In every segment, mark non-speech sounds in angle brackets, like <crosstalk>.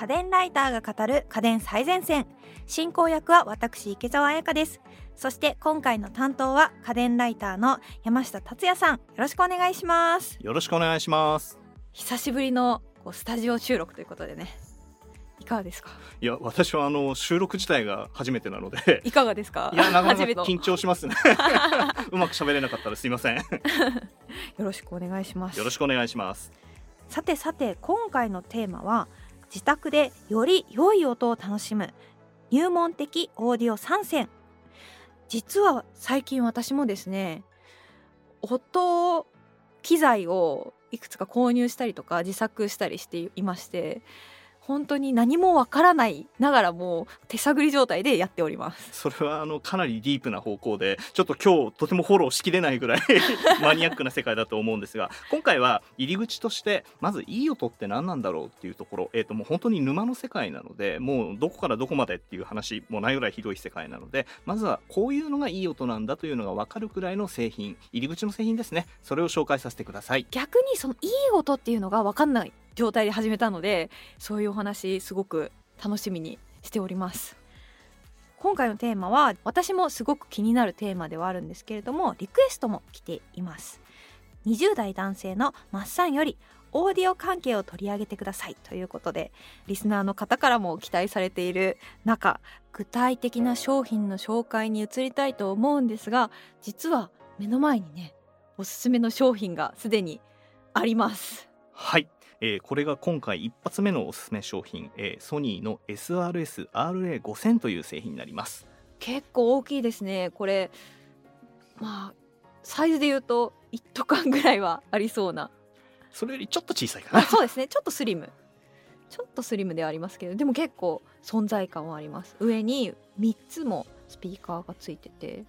家電ライターが語る家電最前線。進行役は私池澤彩香です。そして今回の担当は家電ライターの山下達也さん。よろしくお願いします。よろしくお願いします。久しぶりのこうスタジオ収録ということでね。いかがですか？いや私はあの収録自体が初めてなので。いかがですか？いやなかなか緊張しますね。<laughs> うまく喋れなかったらすいません。よよろしくお願いします。ろしくお願いします。さてさて今回のテーマは自宅でより良い音を楽しむ。入門的オーディオ参戦。実は最近私もですね音機材をいくつか購入したりとか自作したりしていまして本当に何もわからないながらも手探り状態でやっております。それはあのかなりディープな方向でちょっと今日とてもフォローしきれないぐらい <laughs> マニアックな世界だと思うんですが今回は入り口としてまずいい音って何なんだろうっていうところ、えー、ともう本当に沼の世界なのでもうどこからどこまでっていう話もないぐらいひどい世界なのでまずはこういうのがいい音なんだというのが分かるくらいの製品入り口の製品ですね。それを紹介させてください。逆にそのいい音っていうのが分かんない状態で始めたのでそういうお話すごく楽しみにしております。今回のテーマは私もすごく気になるテーマではあるんですけれどもリクエストも来ています。20代男性のマッサンよりオーディオ関係を取り上げてくださいということでリスナーの方からも期待されている中具体的な商品の紹介に移りたいと思うんですが実は目の前にねおすすめの商品がすでにあります。はい。えーこれが今回一発目のおすすめ商品、えーソニーの SRS-RA5000 という製品になります。結構大きいですね。これまあサイズで言うと一斗缶ぐらいはありそうな。それよりちょっと小さいかな。あそうですね。ちょっとスリム。ちょっとスリムではありますけどでも結構存在感はあります。上に3つもスピーカーがついてて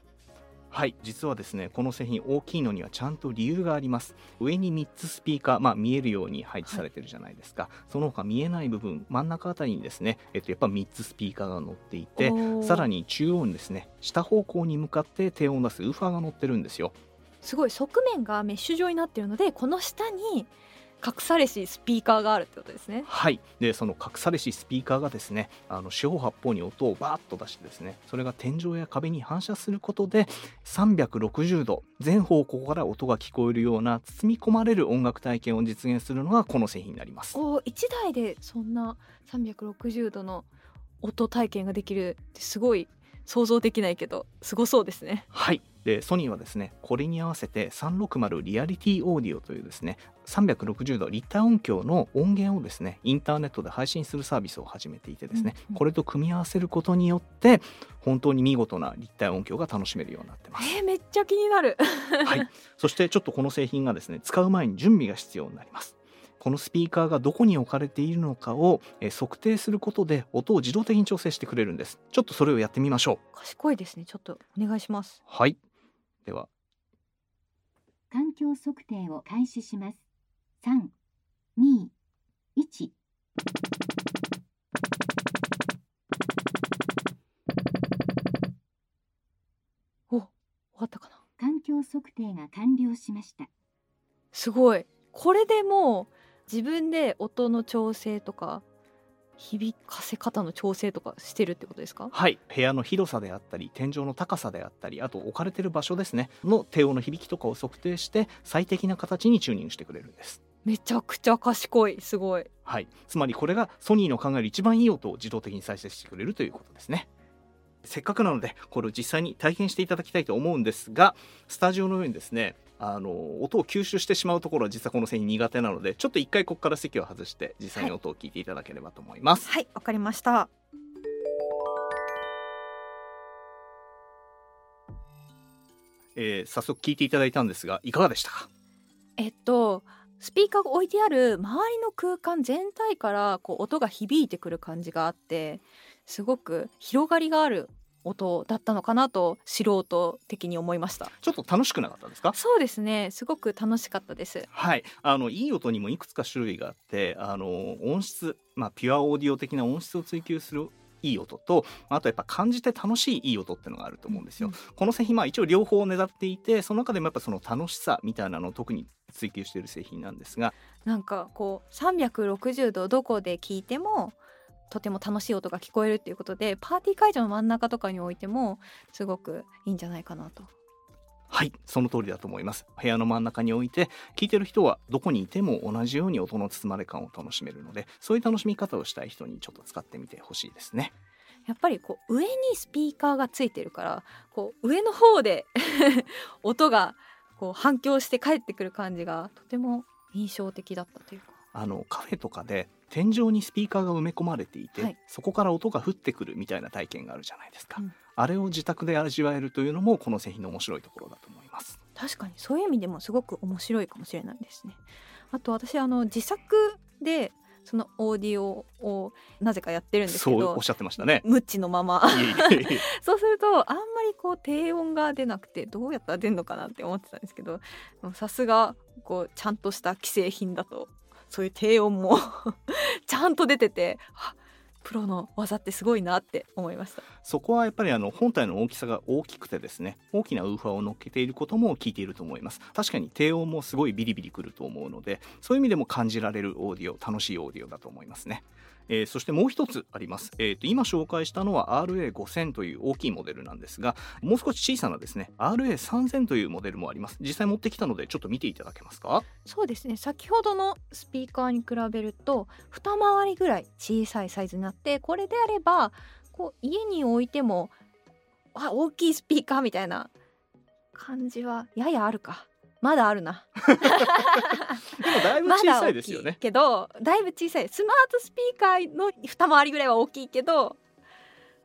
はい実はですねこの製品大きいのにはちゃんと理由があります。上に3つスピーカー、まあ、見えるように配置されてるじゃないですか、その他見えない部分真ん中あたりにですね、えっと、やっぱ3つスピーカーが乗っていてさらに中央にですね下方向に向かって低音を出すウーファーが乗ってるんですよ。すごい側面がメッシュ状になってるのでこの下に隠されしスピーカーがあるってことですね。はい。でその隠されしスピーカーがですねあの四方八方に音をバーッと出してですねそれが天井や壁に反射することで360度全方向から音が聞こえるような包み込まれる音楽体験を実現するのがこの製品になります。お1台でそんな360度の音体験ができるってすごい想像できないけどすごそうですね。はいでソニーはですねこれに合わせて360リアリティオーディオというですね360度立体音響の音源をですねインターネットで配信するサービスを始めていてですね、うんうん。これと組み合わせることによって本当に見事な立体音響が楽しめるようになってます。えー、めっちゃ気になる。はい、<laughs> そしてちょっとこの製品がですね使う前に準備が必要になります。このスピーカーがどこに置かれているのかをえー測定することで音を自動的に調整してくれるんです。ちょっとそれをやってみましょう。賢いですね。ちょっとお願いします。はいでは環境測定を開始します。三、二、一。お終わったかな環境測定が完了しました。すごいこれでもう自分で音の調整とか響かせ方の調整とかしてるってことですか？はい。部屋の広さであったり天井の高さであったりあと置かれてる場所ですね。の低音の響きとかを測定して最適な形にチューニングしてくれるんです。めちゃくちゃ賢い。すごい。はい、つまりこれがソニーの考える一番いい音を自動的に再生してくれるということですね。せっかくなのでこれを実際に体験していただきたいと思うんですがスタジオのようにですねあの音を吸収してしまうところは実はこの製品苦手なのでちょっと一回ここから席を外して実際に音を聞いていただければと思います、はいわかりました。えー早速聞いていただいたんですがいかがでしたか？えっとスピーカーが置いてある周りの空間全体からこう音が響いてくる感じがあってすごく広がりがある音だったのかなと素人的に思いました。ちょっと楽しくなかったですか？そうですねすごく楽しかったです。はい、あのいい音にもいくつか種類があってあの音質、まあ、ピュアオーディオ的な音質を追求するいい音とあとやっぱ感じて楽しいいい音っていうのがあると思うんですよ。うんこの製品まあ一応両方を狙っていてその中でもやっぱその楽しさみたいなのを特に追求している製品なんですが。なんかこう360度どこで聞いてもとても楽しい音が聞こえるっていうことでパーティー会場の真ん中とかに置いてもすごくいいんじゃないかなと。はいその通りだと思います。部屋の真ん中に置いて聞いてる人はどこにいても同じように音の包まれ感を楽しめるのでそういう楽しみ方をしたい人にちょっと使ってみてほしいですね。やっぱりこう上にスピーカーがついてるからこう上の方で <laughs> 音がこう反響して帰ってくる感じがとても印象的だったというか。あのカフェとかで天井にスピーカーが埋め込まれていて、はい。そこから音が降ってくるみたいな体験があるじゃないですか、うん。あれを自宅で味わえるというのもこの製品の面白いところだと思います。確かにそういう意味でもすごく面白いかもしれないですね。あと私あの自作でそのオーディオをなぜかやってるんですけどそうおっしゃってましたね。無知のまま。<laughs> そうするとあんまりこう低音が出なくてどうやったら出るのかなって思ってたんですけどさすがこうちゃんとした既製品だとそういう低音も <laughs> ちゃんと出ててあプロの技ってすごいなって思いました。そこはやっぱりあの本体の大きさが大きくてですね大きなウーファーを乗っけていることも聞いていると思います。確かに低音もすごいビリビリくると思うのでそういう意味でも感じられるオーディオ楽しいオーディオだと思いますね。えーそしてもう一つあります、えーと今紹介したのは RA5000 という大きいモデルなんですがもう少し小さなですね RA3000 というモデルもあります。実際持ってきたのでちょっと見ていただけますか？そうですね。先ほどのスピーカーに比べると二回りぐらい小さいサイズになってこれであればこう家に置いてもあ大きいスピーカーみたいな感じはややあるか。まだあるな。でもだいぶ小さいですよね。けどだいぶ小さい。スマートスピーカーの二回りぐらいは大きいけど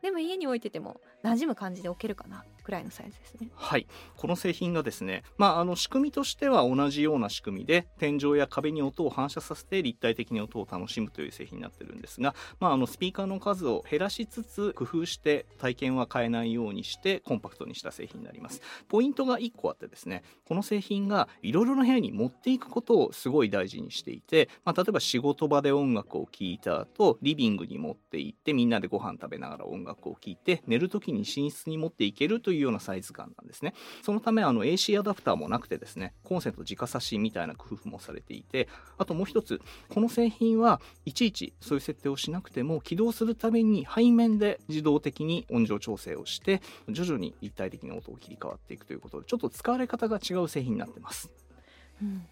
でも家に置いてても馴染む感じで置けるかなぐらいのサイズですね。はい、この製品がですね、まあ、あの仕組みとしては同じような仕組みで天井や壁に音を反射させて立体的に音を楽しむという製品になってるんですが、まあ、あのスピーカーの数を減らしつつ工夫して体験は変えないようにしてコンパクトにした製品になります。ポイントが1個あってですねこの製品がいろいろな部屋に持っていくことをすごい大事にしていて、まあ、例えば仕事場で音楽を聴いた後リビングに持って行ってみんなでご飯食べながら音楽を聴いて寝る時に寝室に持っていけるといういうようなサイズ感なんですね。そのためあの AC アダプターもなくてですねコンセント直差しみたいな工夫もされていてあともう一つこの製品はいちいちそういう設定をしなくても起動するために背面で自動的に音量調整をして徐々に立体的に音を切り替わっていくということでちょっと使われ方が違う製品になってます。うん、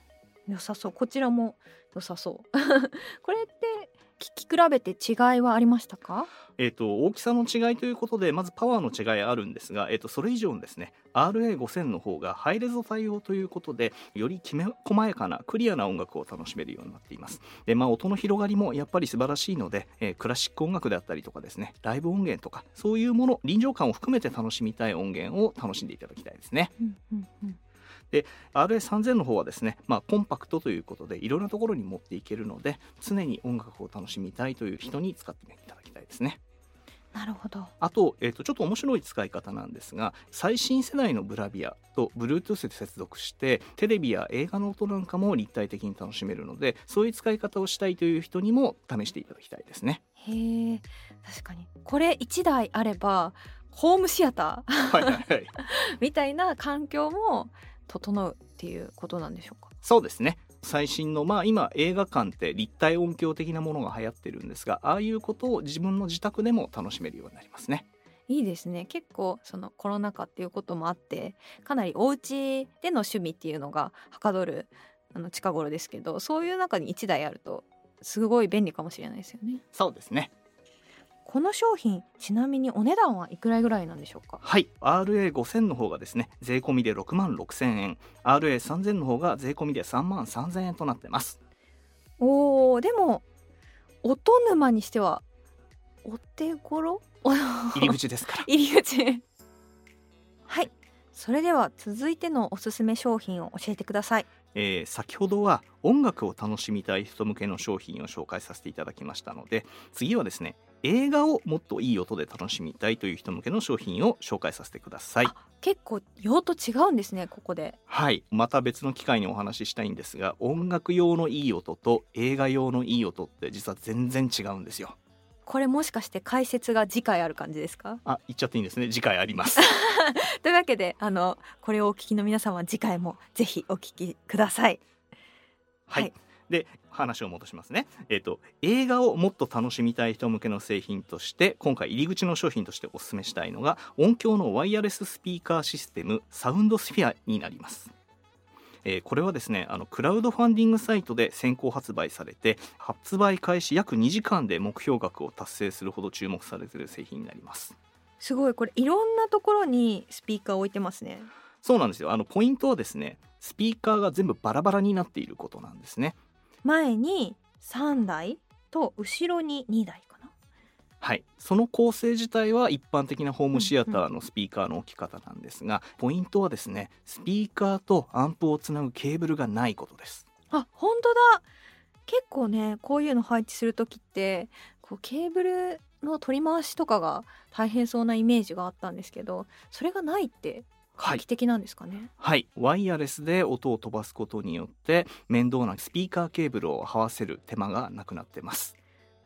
良さそう。こちらも良さそう。<laughs> これって聞き比べて違いはありましたか？えー、と大きさの違いということでまずパワーの違いあるんですが、えー、とそれ以上にですね RA5000 の方がハイレゾ対応ということでよりきめ細やかなクリアな音楽を楽しめるようになっています。で、まあ、音の広がりもやっぱり素晴らしいので、えークラシック音楽であったりとかですねライブ音源とかそういうもの臨場感を含めて楽しみたい音源を楽しんでいただきたいですね。うんうんうん RA3000 の方はですね、まあ、コンパクトということでいろんなところに持っていけるので常に音楽を楽しみたいという人に使っていただきたいですね。なるほど。あと,、えー、とちょっと面白い使い方なんですが最新世代のブラビアと Bluetooth で接続してテレビや映画の音なんかも立体的に楽しめるのでそういう使い方をしたいという人にも試していただきたいですね。へえ確かに。これ1台あればホームシアター？はい、<laughs> みたいな環境も整うっていうことなんでしょうか？そうですね。最新のまあ今映画館って立体音響的なものが流行ってるんですがああいうことを自分の自宅でも楽しめるようになりますね。いいですね。結構そのコロナ禍っていうこともあってかなりお家での趣味っていうのがはかどるあの近頃ですけどそういう中に1台あるとすごい便利かもしれないですよね。そうですねこの商品ちなみにお値段はいくらぐらいなんでしょうか？はい。RA5000 の方がですね税込みで6万6000円。RA3000 の方が税込みで3万3000円となってます。おーでも音沼にしてはお手頃？<laughs> 入り口ですから。<laughs> 入り口。はい。それでは続いてのおすすめ商品を教えてください。えー先ほどは音楽を楽しみたい人向けの商品を紹介させていただきましたので次はですね映画をもっといい音で楽しみたいという人向けの商品を紹介させてください。あ結構用途違うんですねここで。はい。また別の機会にお話ししたいんですが音楽用のいい音と映画用のいい音って実は全然違うんですよ。これもしかして解説が次回ある感じですか？あ言っちゃっていいんですね。次回あります。<laughs> というわけであのこれをお聞きの皆さんは次回もぜひお聞きください。はい、はいで話を戻しますね、えー、と映画をもっと楽しみたい人向けの製品として今回入り口の商品としてお勧めしたいのが音響のワイヤレススピーカーシステムサウンドスフィアになります。えーこれはですねあのクラウドファンディングサイトで先行発売されて発売開始約2時間で目標額を達成するほど注目されている製品になります。すごいこれいろんなところにスピーカー置いてますね。そうなんですよ。あのポイントはですねスピーカーが全部バラバラになっていることなんですね前に3台と後ろに2台かな。はい、その構成自体は一般的なホームシアターのスピーカーの置き方なんですが、ポイントはですねスピーカーとアンプをつなぐケーブルがないことです。あ本当だ。結構ねこういうの配置する時ってこうケーブルの取り回しとかが大変そうなイメージがあったんですけどそれがないって画期的なんですかね、はい。ワイヤレスで音を飛ばすことによって面倒なスピーカーケーブルを這わせる手間がなくなってます。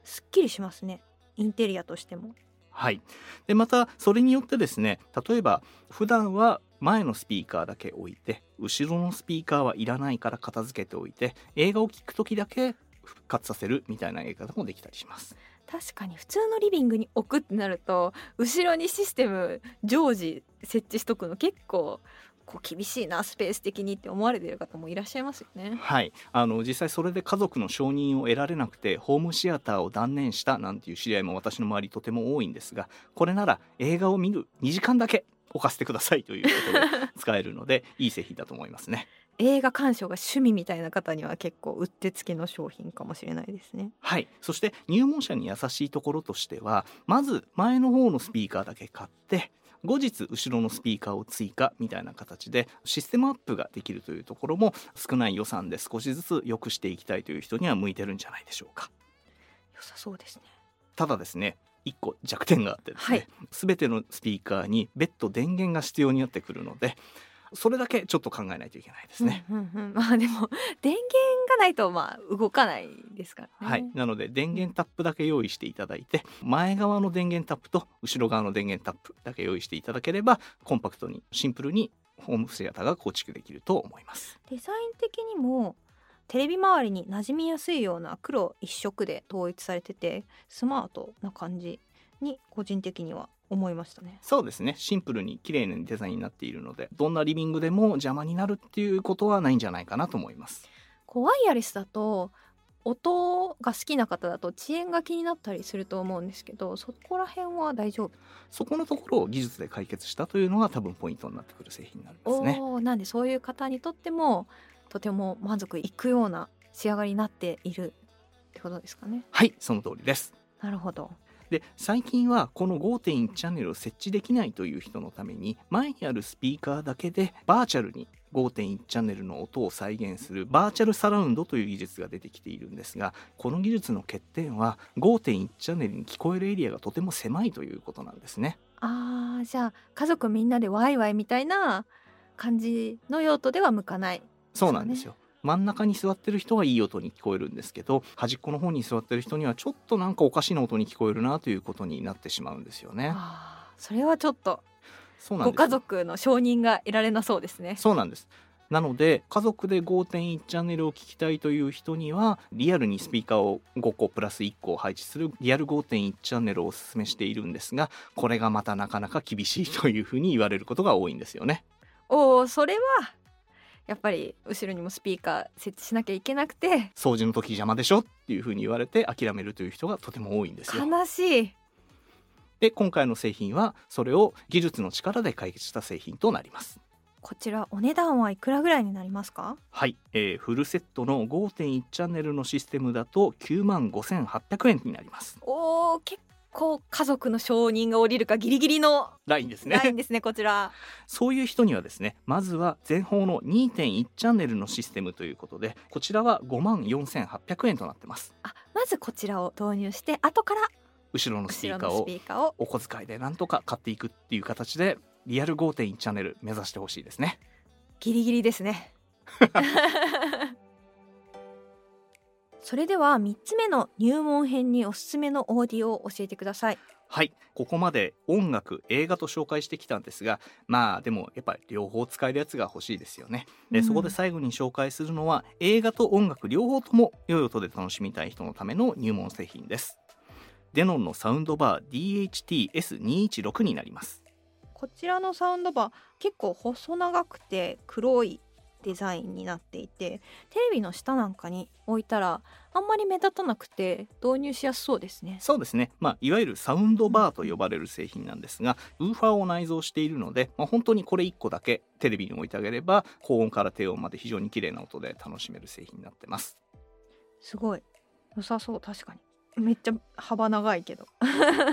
すっきりしますね。インテリアとしても。はい、でまたそれによってですね例えば普段は前のスピーカーだけ置いて後ろのスピーカーはいらないから片付けておいて映画を聴く時だけ復活させるみたいなやり方もできたりします確かに普通のリビングに置くってなると後ろにシステム常時設置しとくの結構こう厳しいなスペース的にって思われてる方もいらっしゃいますよね。はいあの実際それで家族の承認を得られなくてホームシアターを断念したなんていう知り合いも私の周りとても多いんですがこれなら映画を見る2時間だけ置かせてくださいということで使えるのでいい製品だと思いますね映画鑑賞が趣味みたいな方には結構うってつけの商品かもしれないですね。はいそして入門者に優しいところとしてはまず前の方のスピーカーだけ買って後日後ろのスピーカーを追加みたいな形でシステムアップができるというところも少ない予算で少しずつ良くしていきたいという人には向いてるんじゃないでしょうか良さそうですね。ただですね1個弱点があってですね、全てのスピーカーに別途電源が必要になってくるのでそれだけちょっと考えないといけないですね。うんうんうんまあでも電源がないとまあ動かないですからね。はい、なので電源タップだけ用意していただいて前側の電源タップと後ろ側の電源タップだけ用意していただければコンパクトにシンプルにホームシアターが構築できると思います。デザイン的にもテレビ周りに馴染みやすいような黒一色で統一されててスマートな感じに個人的には思いましたね。そうですねシンプルに綺麗なデザインになっているのでどんなリビングでも邪魔になるっていうことはないんじゃないかなと思います。こうワイヤレスだと音が好きな方だと遅延が気になったりすると思うんですけどそこら辺は大丈夫？そこのところを技術で解決したというのが多分ポイントになってくる製品になりますね。なんでそういう方にとってもとても満足いくような仕上がりになっているってことですかね。はいその通りです。なるほど。で最近はこの5.1チャンネルを設置できないという人のために前にあるスピーカーだけでバーチャルに5.1チャンネルの音を再現するバーチャルサラウンドという技術が出てきているんですがこの技術の欠点は5.1チャンネルに聞こえるエリアがとても狭いということなんですね。あーじゃあ家族みんなでワイワイみたいな感じの用途では向かない。そうなんですよ真ん中に座ってる人はいい音に聞こえるんですけど端っこの方に座ってる人にはちょっとなんかおかしな音に聞こえるなということになってしまうんですよね。それはちょっとご家族の承認が得られなそうですね。そうなんですなので家族で5.1チャンネルを聞きたいという人にはリアルにスピーカーを5個プラス1個を配置するリアル5.1チャンネルをお勧めしているんですがこれがまたなかなか厳しいというふうに言われることが多いんですよね。おおそれはやっぱり後ろにもスピーカー設置しなきゃいけなくて掃除の時邪魔でしょっていうふうに言われて諦めるという人がとても多いんですよ。悲しい。で今回の製品はそれを技術の力で解決した製品となります。こちらお値段はいくらぐらいになりますか？はい、えーフルセットの5.1チャンネルのシステムだと9万5800円になります。おお結構家族の承認が下りるかギリギリのラインですね。ラインですねこちら。そういう人にはですねまずは前方の2.1チャンネルのシステムということでこちらは5万4800円となってます。あまずこちらを導入して後から後ろのスピ後ろのスーカーをピーカーをお小遣いでなんとか買っていくっていう形でリアル5.1チャンネル目指してほしいですね。ギリギリですね <laughs> それでは3つ目の入門編におすすめのオーディオを教えてください。はい。ここまで音楽映画と紹介してきたんですがまあでもやっぱり両方使えるやつが欲しいですよね。で、うん。そこで最後に紹介するのは映画と音楽両方とも良い音で楽しみたい人のための入門製品です。デノンのサウンドバー DHT-S216 になります。こちらのサウンドバー結構細長くて黒いデザインになっていてテレビの下なんかに置いたらあんまり目立たなくて導入しやすそうですね。そうですね、まあ、いわゆるサウンドバーと呼ばれる製品なんですがウーファーを内蔵しているので、まあ、本当にこれ1個だけテレビに置いてあげれば高音から低音まで非常に綺麗な音で楽しめる製品になってます。すごい。良さそう確かに。めっちゃ幅長いけど。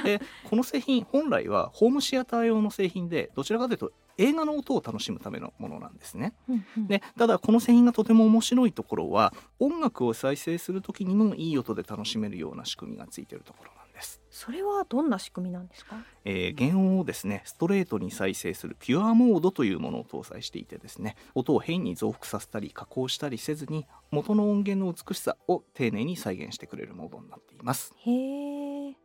でこの製品本来はホームシアター用の製品でどちらかというと映画の音を楽しむためのものなんですね。でただこの製品がとても面白いところは音楽を再生する時にもいい音で楽しめるような仕組みがついているところなんです。それはどんな仕組みなんですか？えー原音をですねストレートに再生するピュアモードというものを搭載していてですね音を変に増幅させたり加工したりせずに元の音源の美しさを丁寧に再現してくれるモードになっています。へえ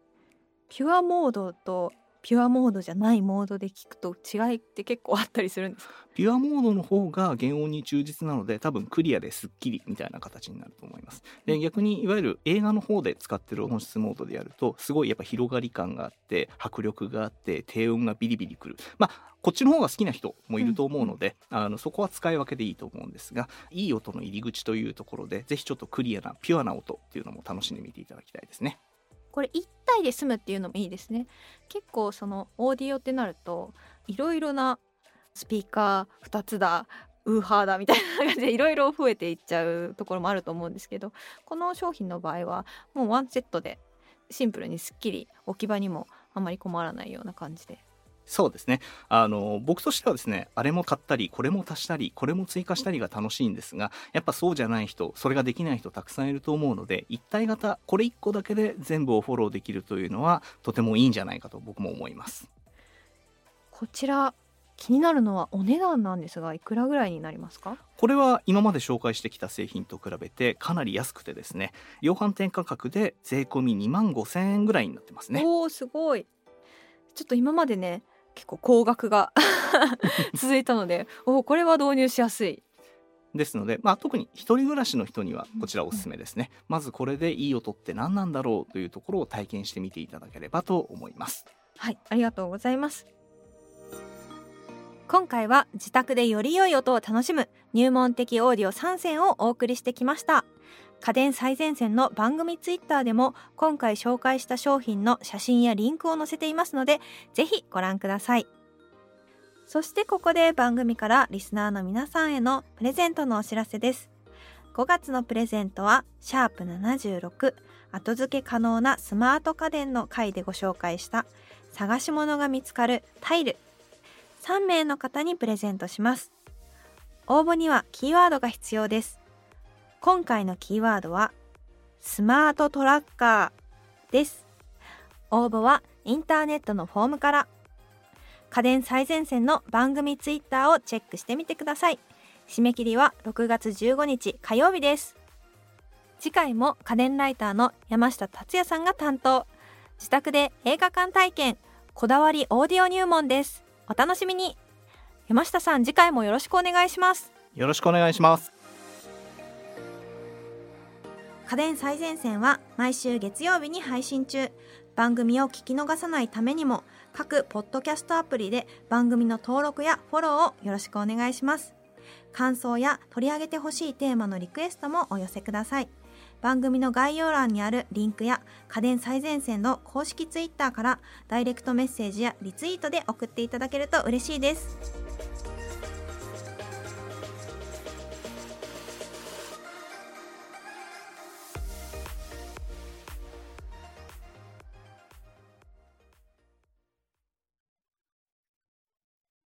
ピュアモードとピュアモードじゃないモードで聞くと違いって結構あったりするんですか？ピュアモードの方が原音に忠実なので多分クリアですっきりみたいな形になると思います。で逆にいわゆる映画の方で使ってる音質モードでやるとすごいやっぱ広がり感があって迫力があって低音がビリビリくる。まあこっちの方が好きな人もいると思うので、あのそこは使い分けでいいと思うんですがいい音の入り口というところでぜひちょっとクリアなピュアな音っていうのも楽しんでみていただきたいですねこれ1体で済むっていうのもいいですね。結構そのオーディオってなるといろいろなスピーカー2つだウーハーだみたいな感じでいろいろ増えていっちゃうところもあると思うんですけどこの商品の場合はもうワンセットでシンプルにすっきり置き場にもあまり困らないような感じでそうですね。あの僕としてはですねあれも買ったりこれも足したりこれも追加したりが楽しいんですがやっぱそうじゃない人それができない人たくさんいると思うので一体型これ1個だけで全部をフォローできるというのはとてもいいんじゃないかと僕も思います。こちら気になるのはお値段なんですがいくらぐらいになりますか？これは今まで紹介してきた製品と比べてかなり安くてですね量販店価格で税込み2万5000円ぐらいになってますね。おーすごいちょっと今までね結構高額が <laughs> 続いたのでおーこれは導入しやすい。ですので、まあ、特に一人暮らしの人にはこちらおすすめですね、まずこれでいい音って何なんだろうというところを体験してみていただければと思います。はいありがとうございます。今回は自宅でより良い音を楽しむ入門的オーディオ3選をお送りしてきました家電最前線の番組ツイッターでも今回紹介した商品の写真やリンクを載せていますのでぜひご覧ください。そしてここで番組からリスナーの皆さんへのプレゼントのお知らせです。5月のプレゼントはシャープ76後付け可能なスマート家電の回でご紹介した探し物が見つかるタイル。3名の方にプレゼントします。応募にはキーワードが必要です。今回のキーワードはスマートトラッカーです。応募はインターネットのフォームから。家電最前線の番組ツイッターをチェックしてみてください。締め切りは6月15日火曜日です。次回も家電ライターの山下達也さんが担当。自宅で映画館体験。こだわりオーディオ入門です。お楽しみに。山下さん次回もよろしくお願いします。よろしくお願いします。家電最前線は毎週月曜日に配信中。番組を聞き逃さないためにも各ポッドキャストアプリで番組の登録やフォローをよろしくお願いします。感想や取り上げてほしいテーマのリクエストもお寄せください。番組の概要欄にあるリンクや家電最前線の公式ツイッターからダイレクトメッセージやリツイートで送っていただけると嬉しいです。